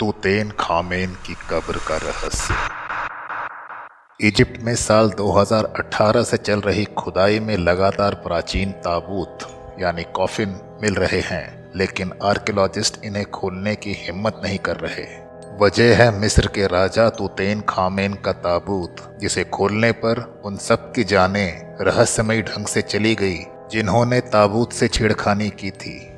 तूतेन खामेन की कब्र का रहस्य। इजिप्ट में साल 2018 से चल रही खुदाई में लगातार प्राचीन ताबूत, यानी कॉफिन, मिल रहे हैं, लेकिन आर्कियोलॉजिस्ट इन्हें खोलने की हिम्मत नहीं कर रहे। वजह है मिस्र के राजा तूतेन खामेन का ताबूत, जिसे खोलने पर उन सब की जाने रहस्यमयी ढंग से चली गई, जिन्होंने ताबूत से छेड़खानी की थी।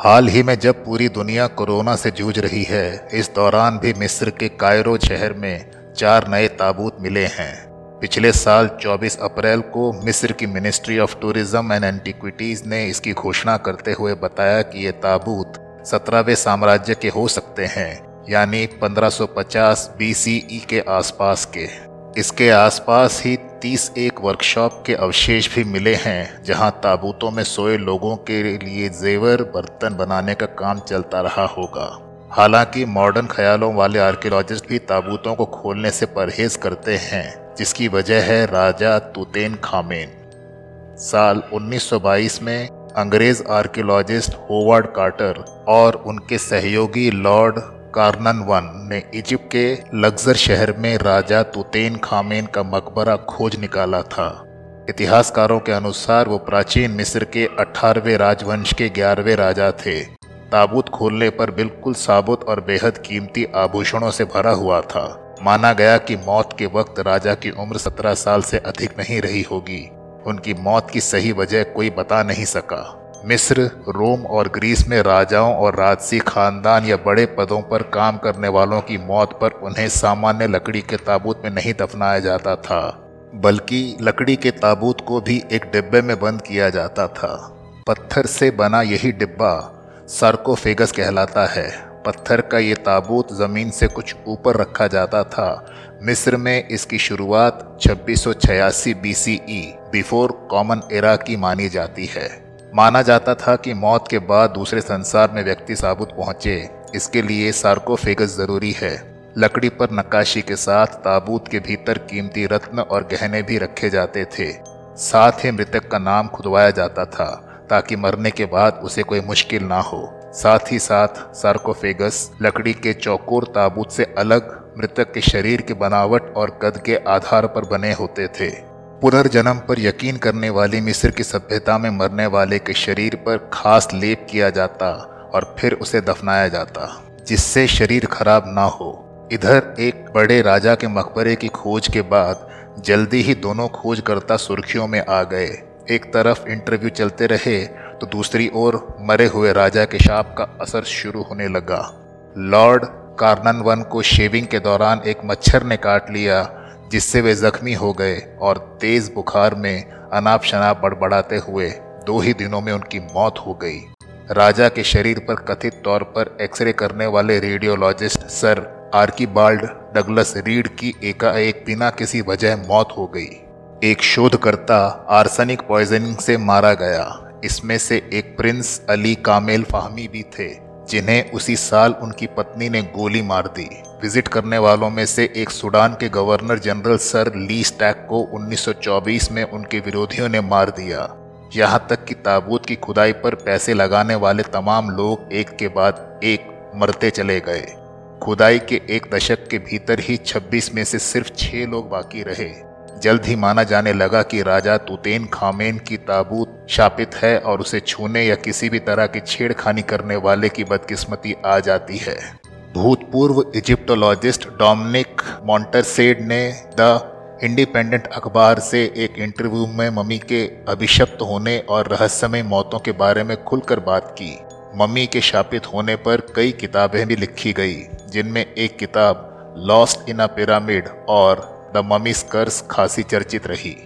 हाल ही में जब पूरी दुनिया कोरोना से जूझ रही है, इस दौरान भी मिस्र के कायरो शहर में चार नए ताबूत मिले हैं। पिछले साल 24 अप्रैल को मिस्र की ministry of tourism and antiquities ने इसकी घोषणा करते हुए बताया कि ये ताबूत सत्रहवें साम्राज्य के हो सकते हैं, यानी 1550 बीसीई के आसपास के। इसके आसपास ही 30 एक वर्कशॉप के अवशेष भी मिले हैं, जहाँ ताबूतों में सोए लोगों के लिए जेवर, बर्तन बनाने का काम चलता रहा होगा। हालाँकि मॉडर्न ख्यालों वाले आर्कियोलॉजिस्ट भी ताबूतों को खोलने से परहेज करते हैं, जिसकी वजह है राजा तुतेन खामेन। साल 1922 में अंग्रेज़ आर्कियोलॉजिस्ट होवर्ड कार्टर और उनके सहयोगी लॉर्ड कार्नन वन ने इजिप्ट के लग्जर शहर में राजा तुतेन खामेन का मकबरा खोज निकाला था। इतिहासकारों के अनुसार वो प्राचीन मिस्र के 18वें राजवंश के 11वें राजा थे। ताबूत खोलने पर बिल्कुल साबुत और बेहद कीमती आभूषणों से भरा हुआ था। माना गया कि मौत के वक्त राजा की उम्र 17 साल से अधिक नहीं रही होगी। उनकी मौत की सही वजह कोई बता नहीं सका। मिस्र, रोम और ग्रीस में राजाओं और राजसी खानदान या बड़े पदों पर काम करने वालों की मौत पर उन्हें सामान्य लकड़ी के ताबूत में नहीं दफनाया जाता था, बल्कि लकड़ी के ताबूत को भी एक डिब्बे में बंद किया जाता था। पत्थर से बना यही डिब्बा सार्कोफेगस कहलाता है। पत्थर का ये ताबूत ज़मीन से कुछ ऊपर रखा जाता था। मिस्र में इसकी शुरुआत 2686 बीसीई बिफोर कॉमन एरा की मानी जाती है। माना जाता था कि मौत के बाद दूसरे संसार में व्यक्ति साबुत पहुँचे, इसके लिए सार्कोफेगस ज़रूरी है। लकड़ी पर नक्काशी के साथ ताबूत के भीतर कीमती रत्न और गहने भी रखे जाते थे। साथ ही मृतक का नाम खुदवाया जाता था, ताकि मरने के बाद उसे कोई मुश्किल ना हो। साथ ही साथ सार्कोफेगस लकड़ी के चौकोर ताबूत से अलग, मृतक के शरीर की बनावट और कद के आधार पर बने होते थे। पुनर्जन्म पर यकीन करने वाली मिस्र की सभ्यता में मरने वाले के शरीर पर खास लेप किया जाता और फिर उसे दफनाया जाता, जिससे शरीर खराब ना हो। इधर एक बड़े राजा के मकबरे की खोज के बाद जल्दी ही दोनों खोजकर्ता सुर्खियों में आ गए। एक तरफ़ इंटरव्यू चलते रहे तो दूसरी ओर मरे हुए राजा के शाप का असर शुरू होने लगा। लॉर्ड कार्नन वन को शेविंग के दौरान एक मच्छर ने काट लिया जिससे वे जख्मी हो गए और तेज बुखार में अनाप शनाप बड़बड़ाते हुए दो ही दिनों में उनकी मौत हो गई। राजा के शरीर पर कथित तौर पर एक्सरे करने वाले radiologist sir Archibald Douglas Reid की एकाएक बिना किसी वजह मौत हो गई। एक शोधकर्ता आर्सनिक पॉइजनिंग से मारा गया। इसमें से एक प्रिंस अली कामेल फाहमी भी थे। जिन्हें उसी साल उनकी पत्नी ने गोली मार दी। विज़िट करने वालों में से एक सूडान के governor general sir Lee Stack को 1924 में उनके विरोधियों ने मार दिया। यहाँ तक कि ताबूत की खुदाई पर पैसे लगाने वाले तमाम लोग एक के बाद एक मरते चले गए। खुदाई के एक दशक के भीतर ही 26 में से सिर्फ़ छह लोग बाकी रहे। जल्द ही माना जाने लगा कि राजा तुतेन खामेन की ताबूत शापित है और उसे छूने या किसी भी तरह की छेड़खानी करने वाले की बदकिस्मती आ जाती है। भूतपूर्व इजिप्टोलॉजिस्ट डोमिनिक मॉन्टरसेड ने द इंडिपेंडेंट अखबार से एक इंटरव्यू में मम्मी के अभिशप्त होने और रहस्यमय मौतों के बारे में खुलकर बात की। मम्मी के शापित होने पर कई किताबें भी लिखी गई, जिनमें एक किताब लॉस्ट इन अ पिरामिड और द ममीज कर्स खासी चर्चित रही,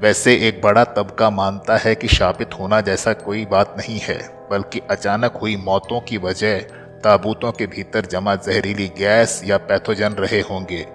वैसे एक बड़ा तबका मानता है कि शापित होना जैसा कोई बात नहीं है, बल्कि अचानक हुई मौतों की वजह ताबूतों के भीतर जमा जहरीली गैस या पैथोजन रहे होंगे।